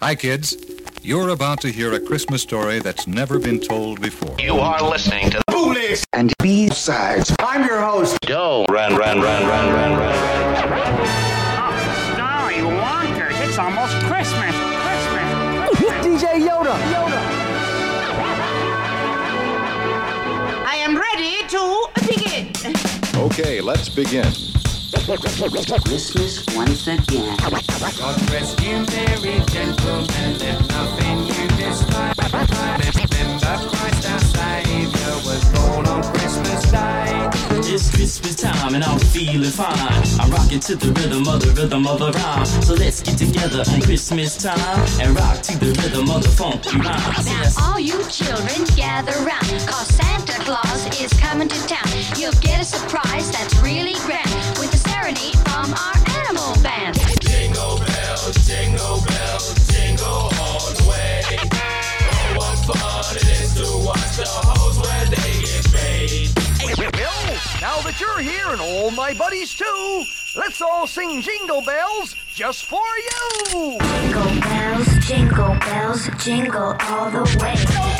Hi, kids. You're about to hear a Christmas story that's never been told before. You are listening to Foolish and B-sides. I'm your host. Doe. Run, run, run, run, run, run. Oh, Sorry, Wonkers. It's almost Christmas. Christmas. DJ Yoda. Yoda. I am ready to begin. Okay, let's begin. Christmas once again. God rest you, merry gentlemen, let nothing you despise. Remember Christ our Savior was born on Christmas Day. It's Christmas time and I'm feeling fine. I'm rocking to the rhythm of the rhythm of the rhyme. So let's get together on Christmas time and rock to the rhythm of the funky rhyme. Yes. All you children gather round, cause Santa Claus is coming to town. You'll get a surprise that's really grand with a from our animal band. Jingle bells, jingle bells, jingle all the way. Oh, what fun it is to watch the hoes when they get paid. Well, now that you're here and all my buddies too, let's all sing Jingle Bells just for you. Jingle bells, jingle bells, jingle all the way.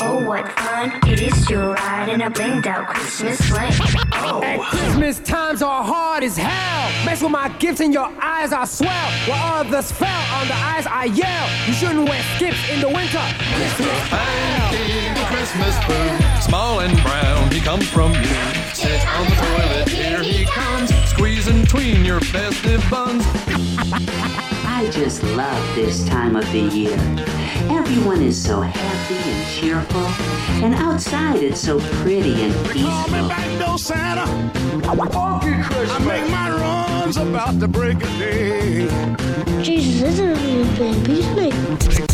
Oh, what fun it is to ride in a blinged out Christmas sleigh. Oh. At Christmas times are hard as hell. Mess with my gifts and your eyes are swell. While others fell on the eyes I yell. You shouldn't wear skips in the winter. Christmas The Christmas food, small and brown, he comes from you. Sit on the toilet, here he comes, squeezing between your festive buns. I just love this time of the year. Everyone is so happy and cheerful, and outside it's so pretty and peaceful. no Santa. Funky Christmas. I make my runs about the break of day. Jesus, isn't it baby?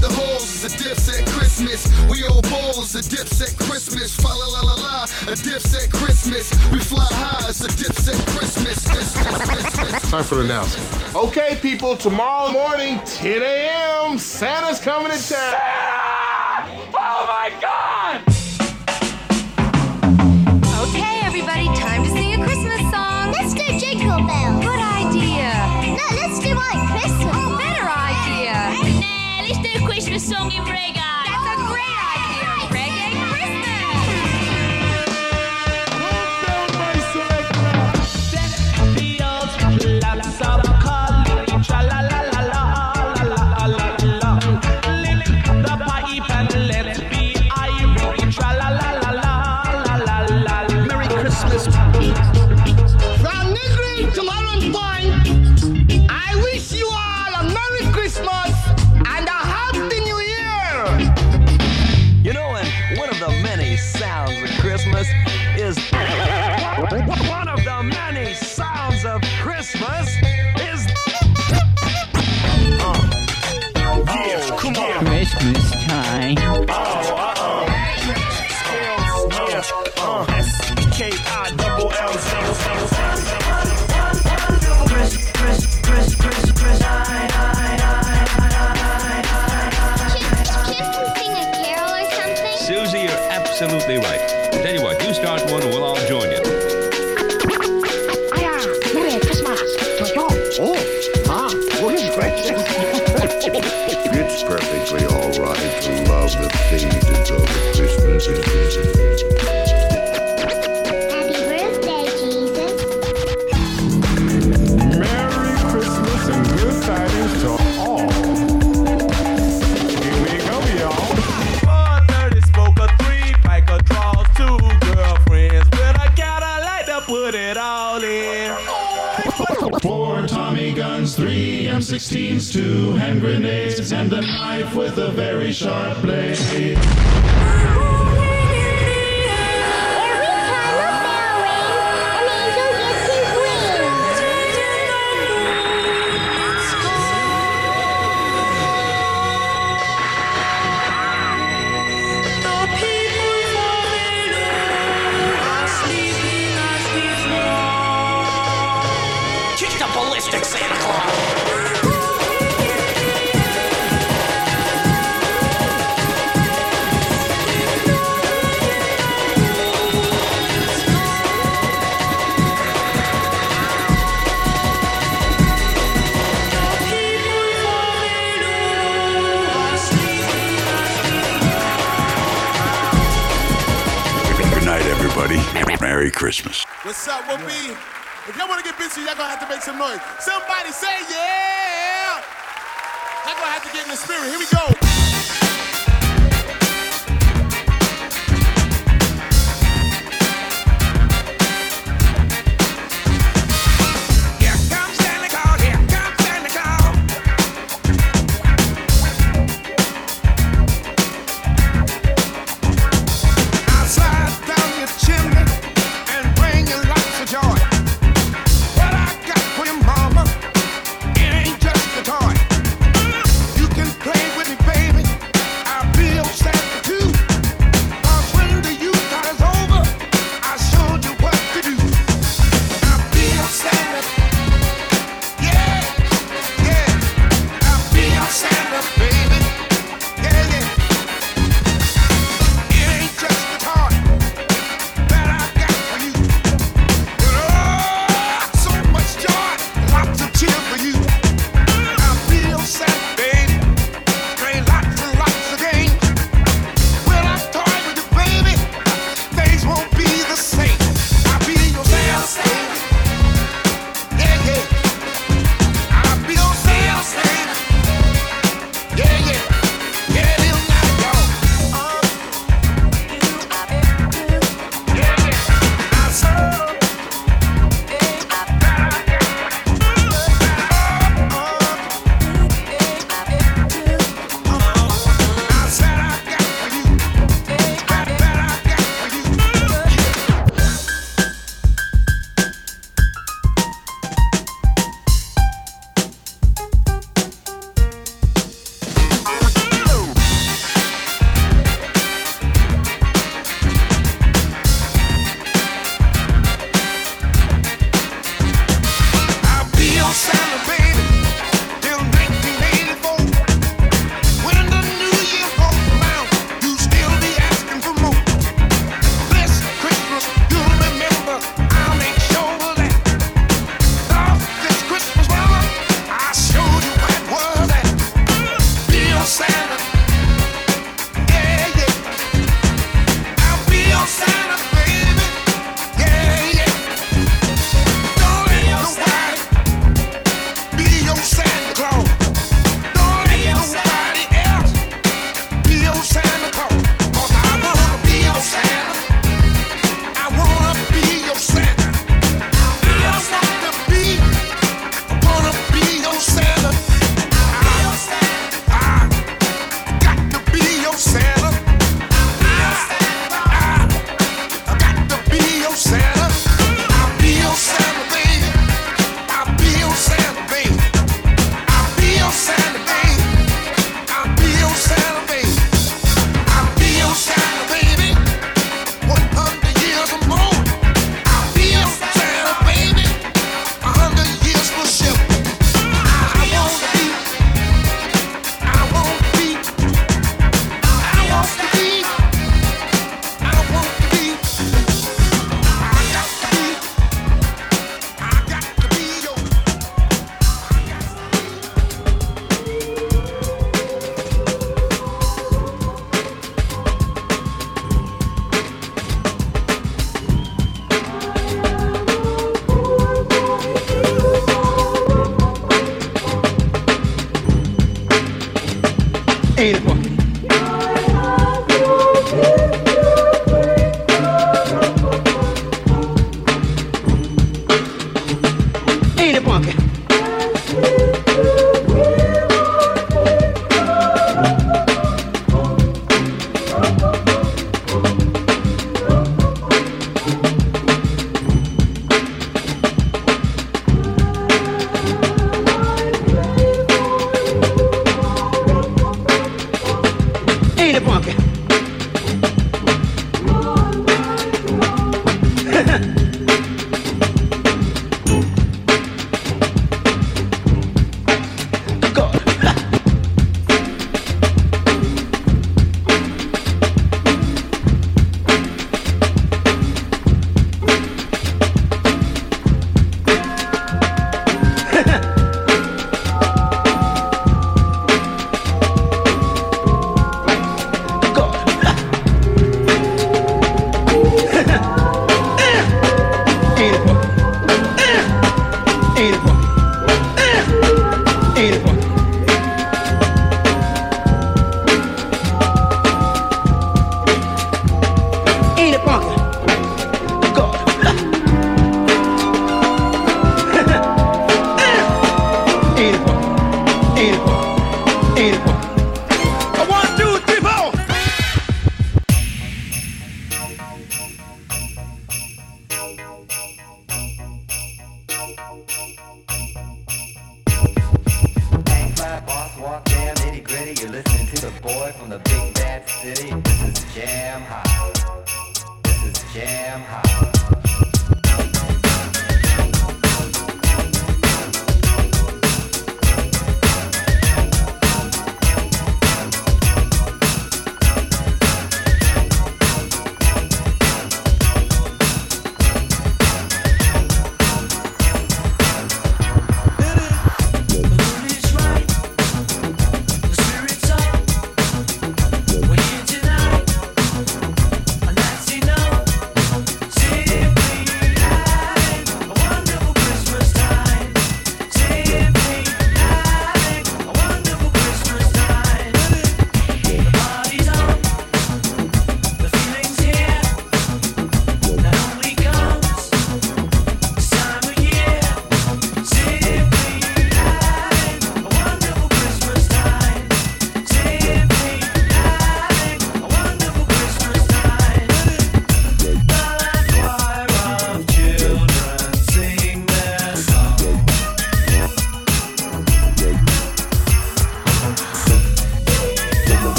Deck the halls, it's a dipset Christmas. We all balls, a dipset Christmas. Fa la la la la, a dipset Christmas. We fly high, it's a dipset Christmas. Christmas, Christmas. Time for the announcement. Okay, people, tomorrow morning, 10 a.m., Santa's coming to town. Oh my God! Christmas noise.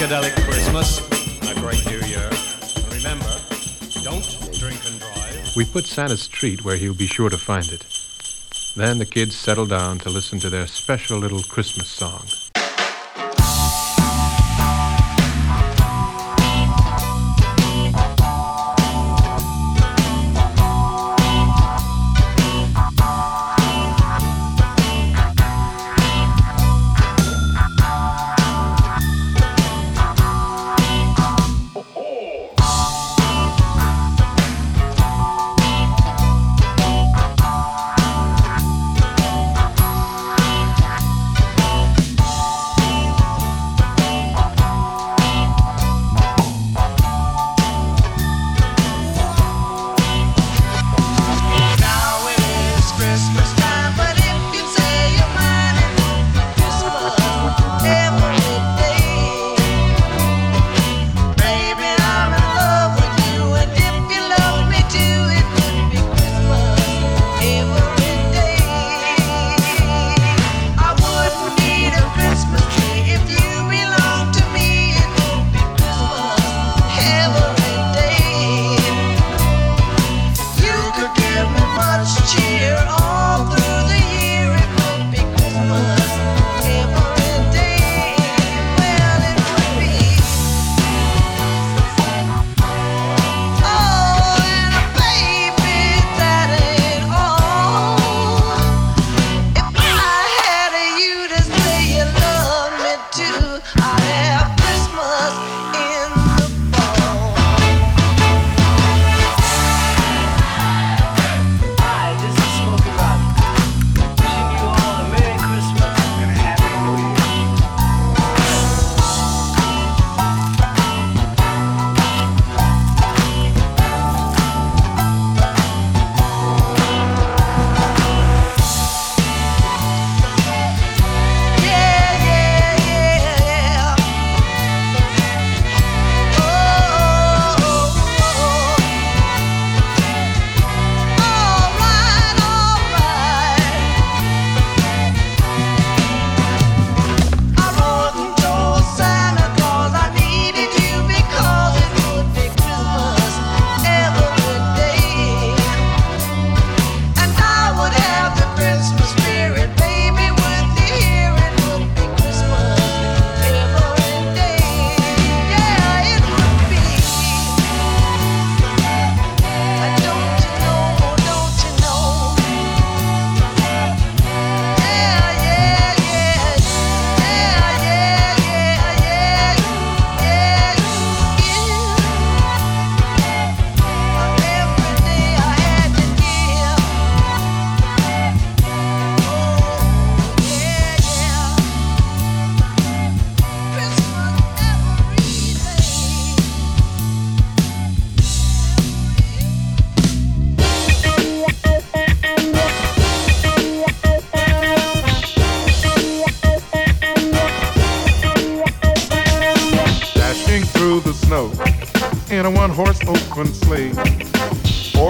Psychedelic Christmas a great New Year. And remember, don't drink and drive. We put Santa's treat where he'll be sure to find it. Then the kids settle down to listen to their special little Christmas song.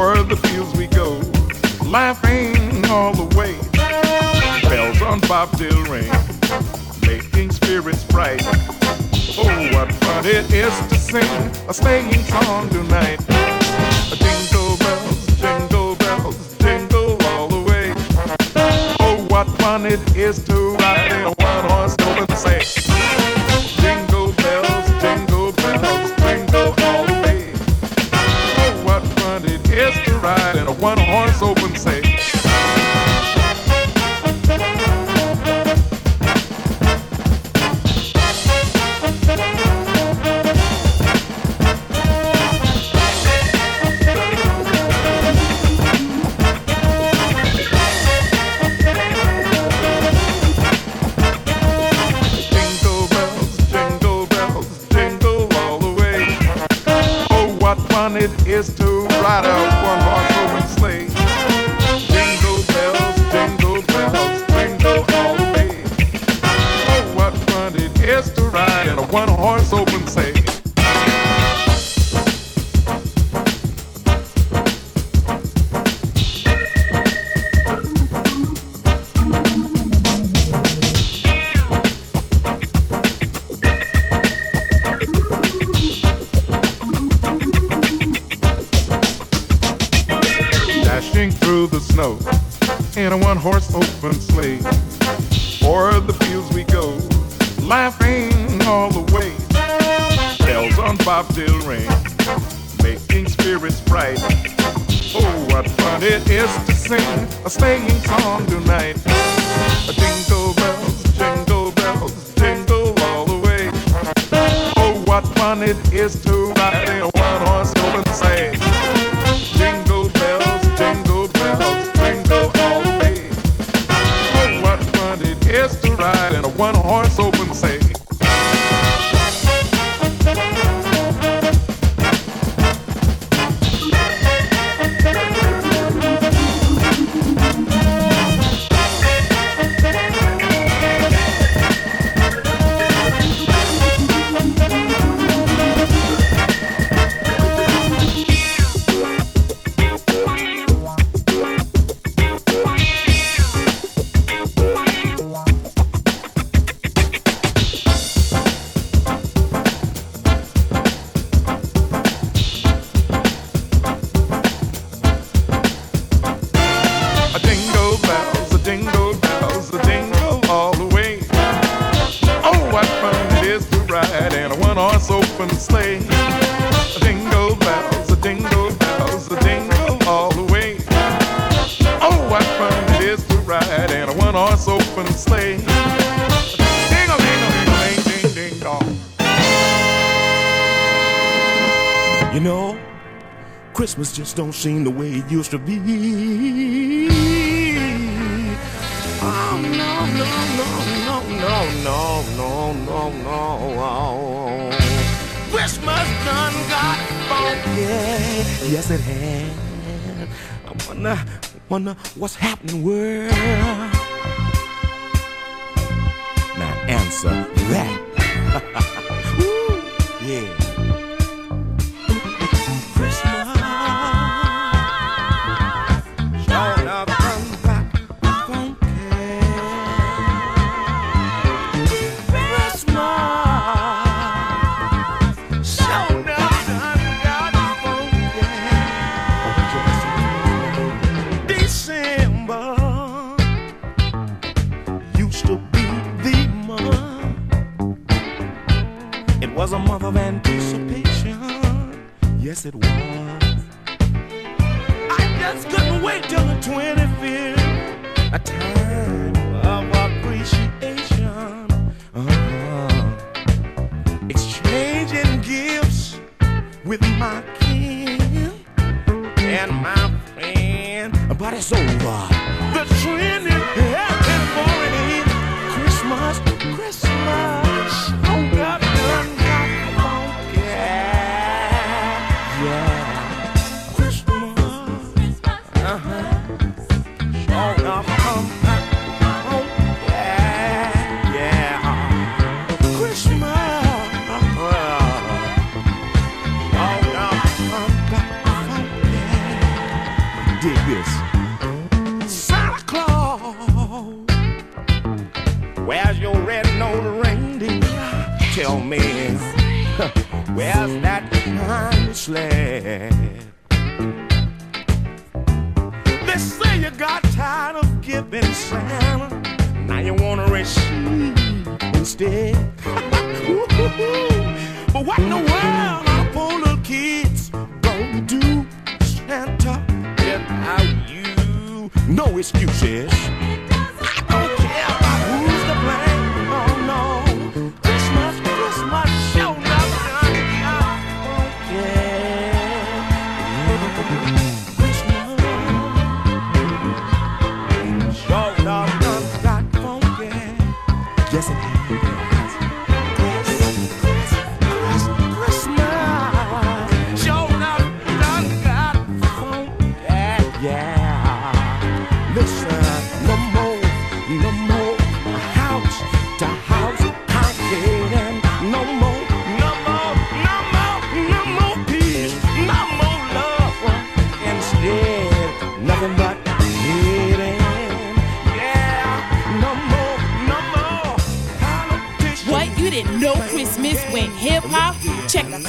o'er the fields we go, laughing all the way. Bells on bobtail ring, making spirits bright. Oh, what fun it is to sing a sleighing song tonight. A jingle bells, jingle bells, jingle all the way. Oh, what fun it is to ride in a one-horse open sleigh. it is too bad. Seen the way it used to be. Oh no no no no no no no no no. Oh. Christmas done got funky. Yes it has. I wonder, wonder what's happening. Where? Now answer. No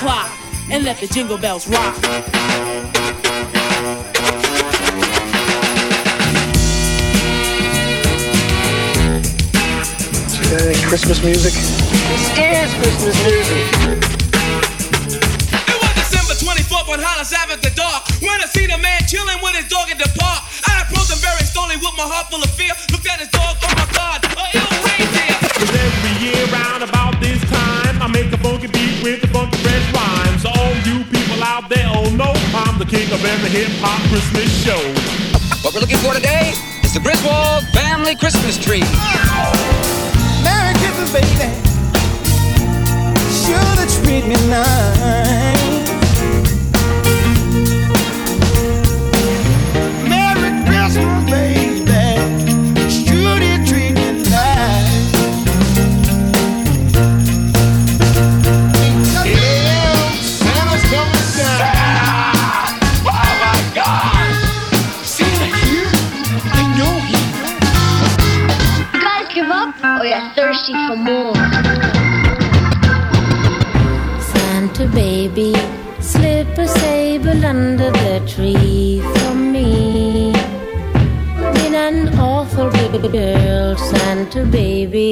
clock and let the jingle bells rock. Any Christmas music? This is Christmas music. It was December 24th on Hollis Ave at the dark. When I seen a man chilling with his dog at the park, I approached him very slowly with my heart full of fear. King of every hip hop Christmas show. What we're looking for today is the Griswold family Christmas tree. Merry Christmas, baby. Shoulda treat me nice.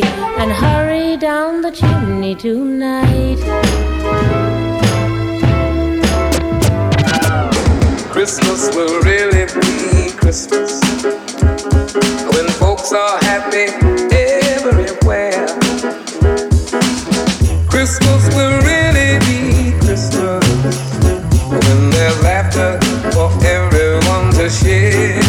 And hurry down the chimney tonight. Christmas will really be Christmas when folks are happy everywhere. Christmas will really be Christmas when there's laughter for everyone to share.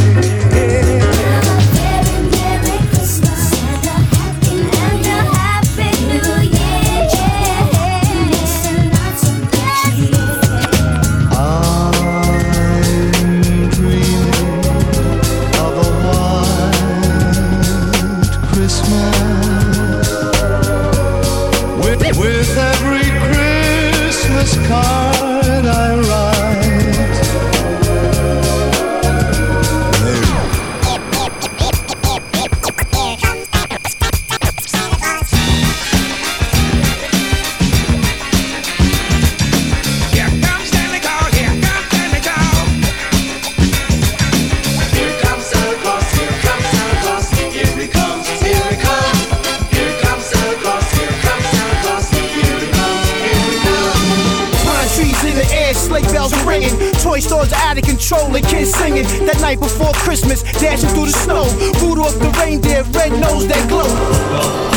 Control and kids singing. That night before Christmas, dashing through the snow. Rudolph the reindeer, red nose that glow.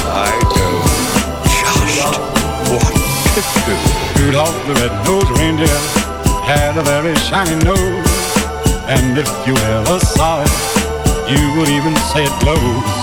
I do. Just what if Rudolph the red-nosed reindeer had a very shiny nose, and if you ever saw it, you would even say it glows.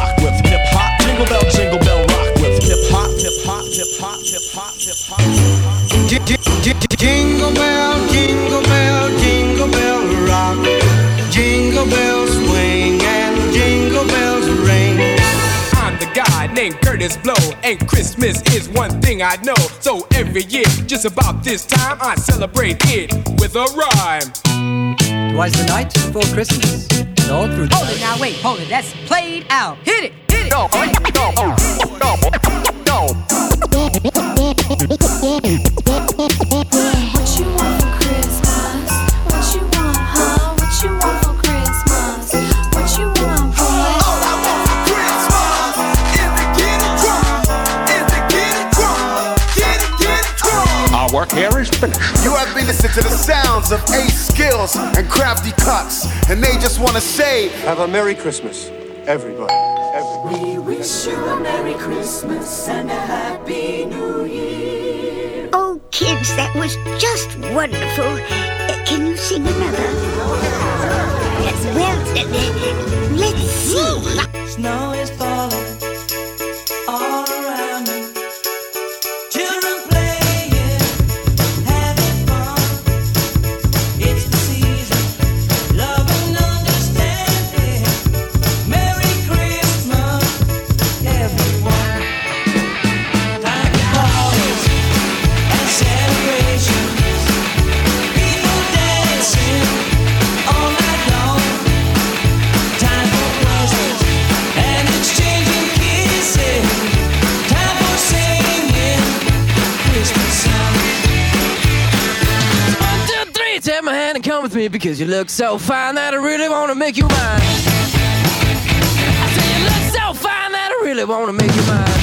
named Kurtis Blow, and Christmas is one thing I know. So every year, just about this time, I celebrate it with a rhyme. Twice the night before Christmas, and all through the Hold it now, wait, hold it. That's played out. Hit it, hit it. No, What work here is finished. You have been listening to the sounds of A-Skillz and Krafty Kuts, and they just want to say, Have a Merry Christmas, everybody. We wish you a Merry Christmas and a Happy New Year. Oh, kids, that was just wonderful. Uh, can you sing another? Yes, well, uh, let's see. Snow is falling me because you look so fine that I really wanna make you mine. I say you look so fine that I really wanna make you mine.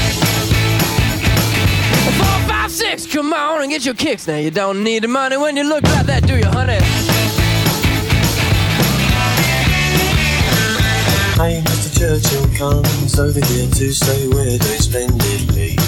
Four, five, six, come on and get your kicks. Now you don't need the money when you look like that, do you, honey? Hey, Mr. Churchill comes over here to say we're doing splendidly.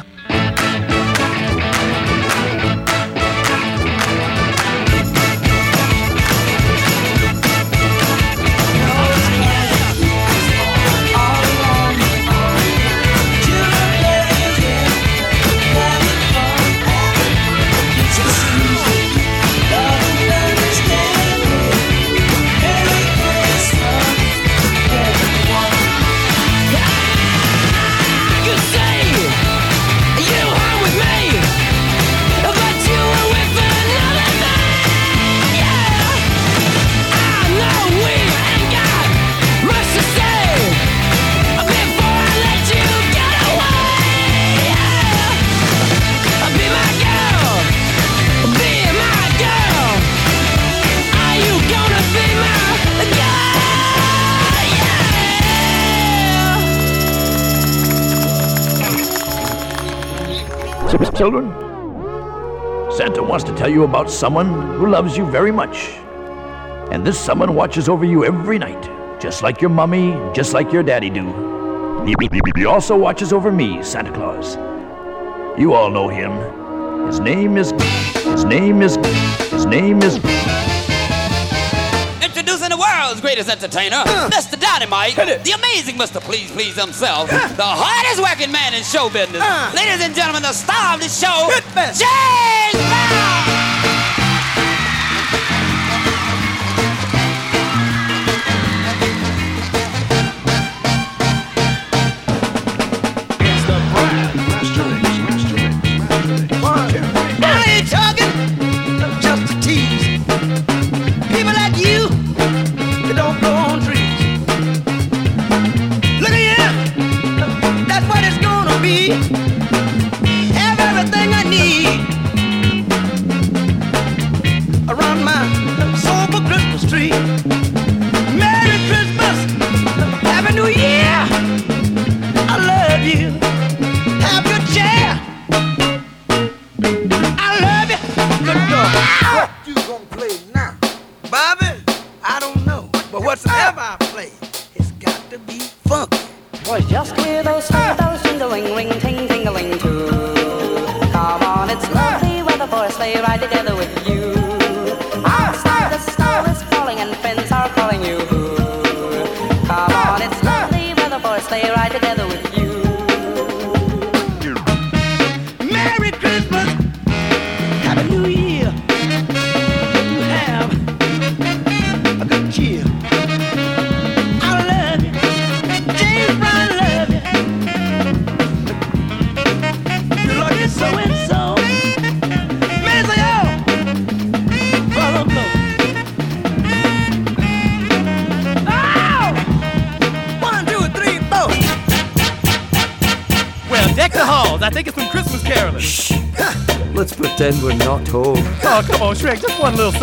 Tell you about someone who loves you very much. And this someone watches over you every night, just like your mummy, just like your daddy do. He, he- he also watches over me, Santa Claus. You all know him. His name is. His name is. His name is. Introducing the world's greatest entertainer, Mr. Dynamite, the amazing Mr. Please Please himself, the hardest working man in show business. Ladies and gentlemen, the star of the show, James Brown!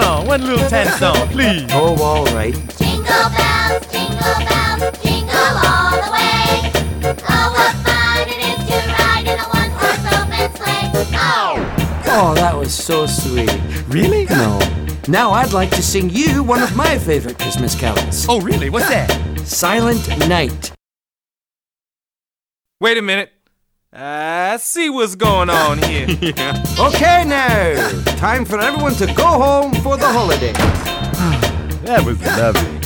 Song. One little tiny song, please. Oh, all right. Jingle bells, jingle bells, jingle all the way. Oh, what fun it is to ride in a one-horse open sleigh. Oh! Oh, that was so sweet. Really? No. Now I'd like to sing you one of my favorite Christmas carols. Oh, really? What's that? Silent Night. Wait a minute. I see what's going on here. Okay, now, time for everyone to go home for the holiday. That was lovely.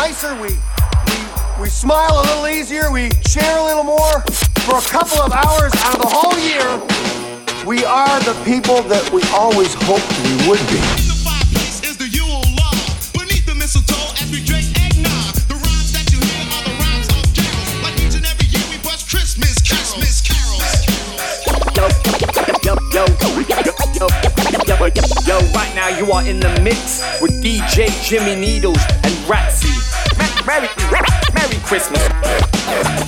nicer, we, we, we smile a little easier, we share a little more. For a couple of hours out of the whole year, we are the people that we always hoped we would be. Yo, right now you are in the mix with DJ Jimmy Needles and Ratsy. Merry, Merry Christmas.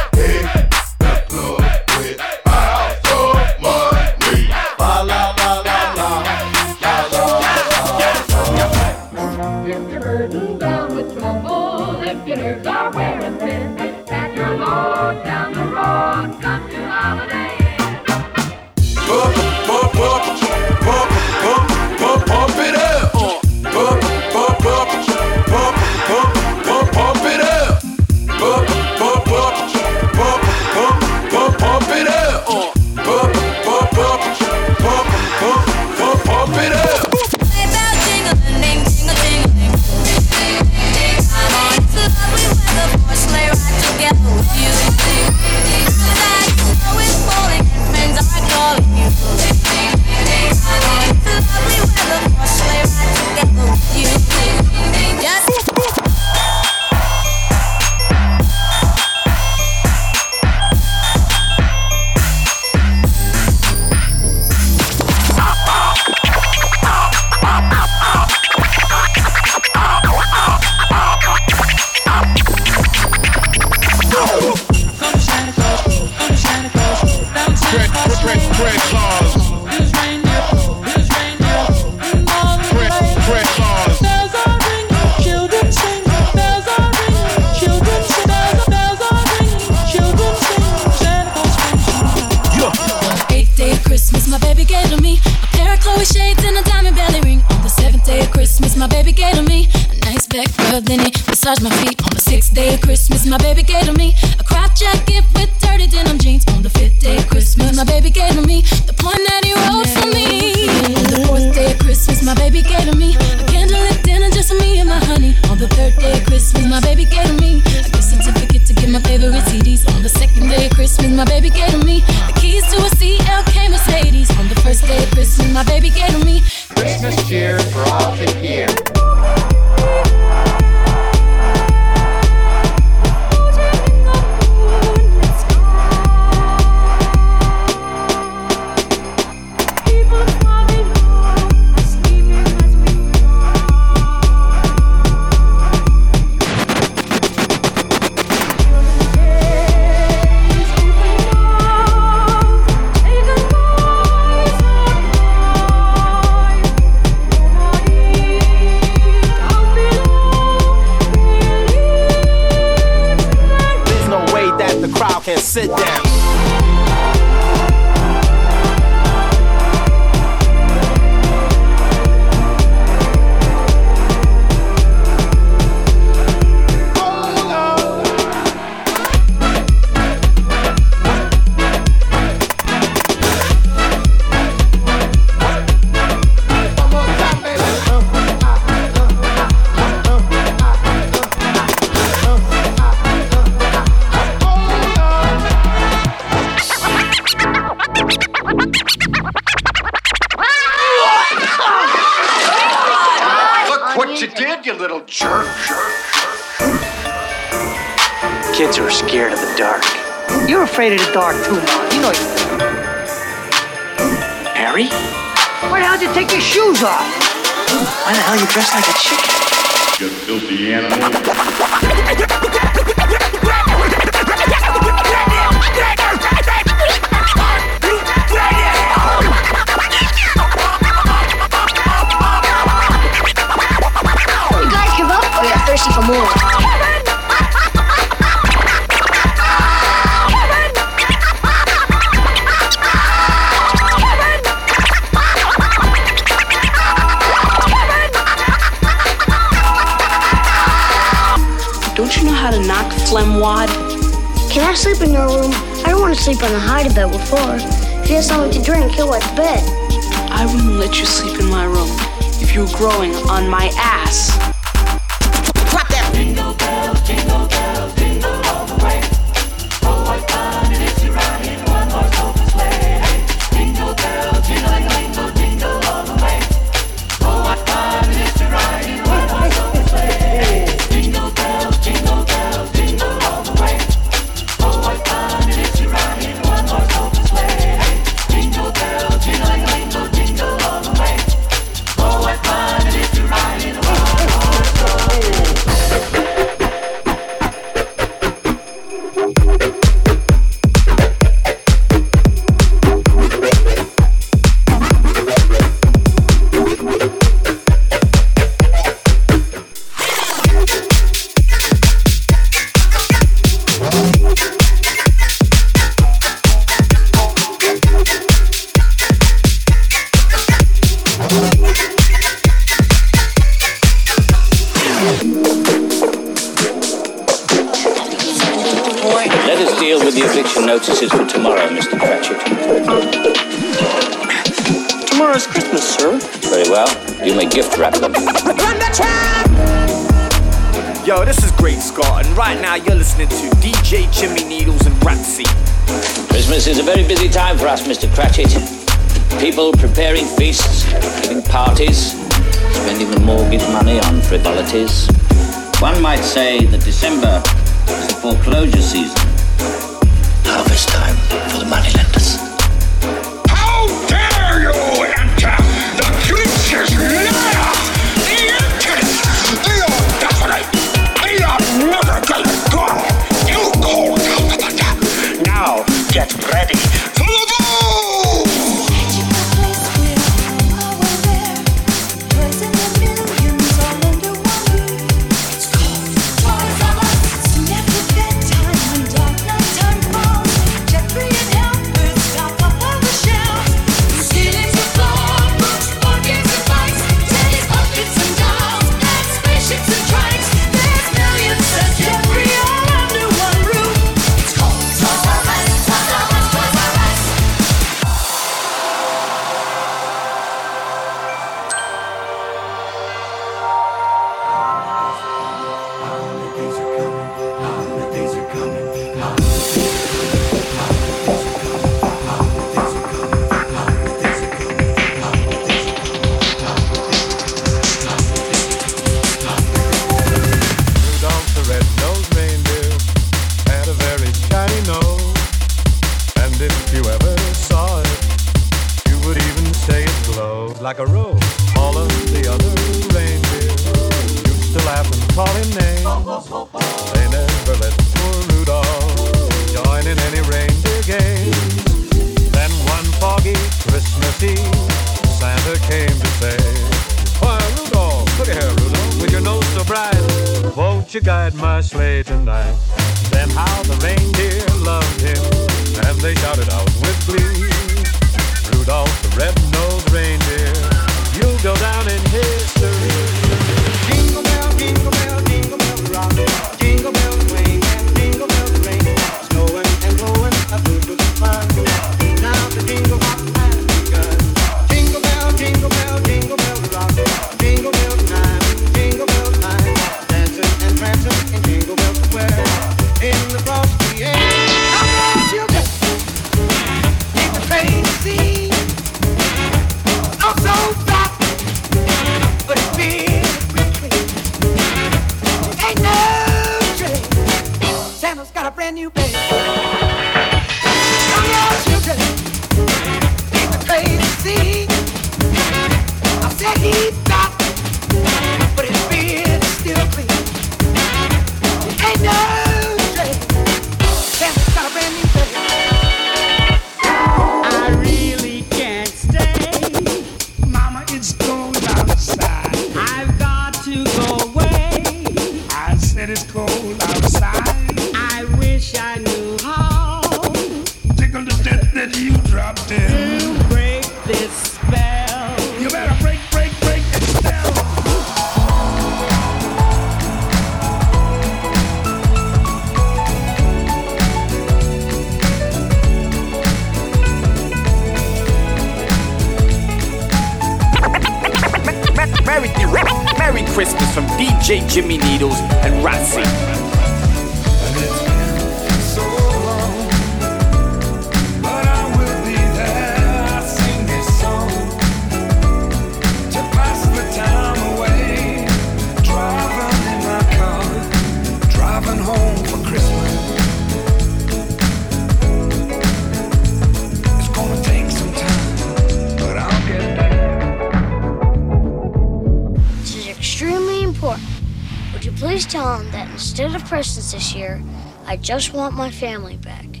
Just want my family back?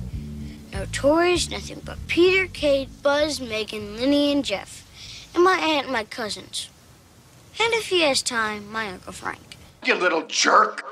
No toys, nothing but Peter, Kate, Buzz, Megan, Linnie, and Jeff. And my aunt and my cousins. And if he has time, my Uncle Frank. You little jerk.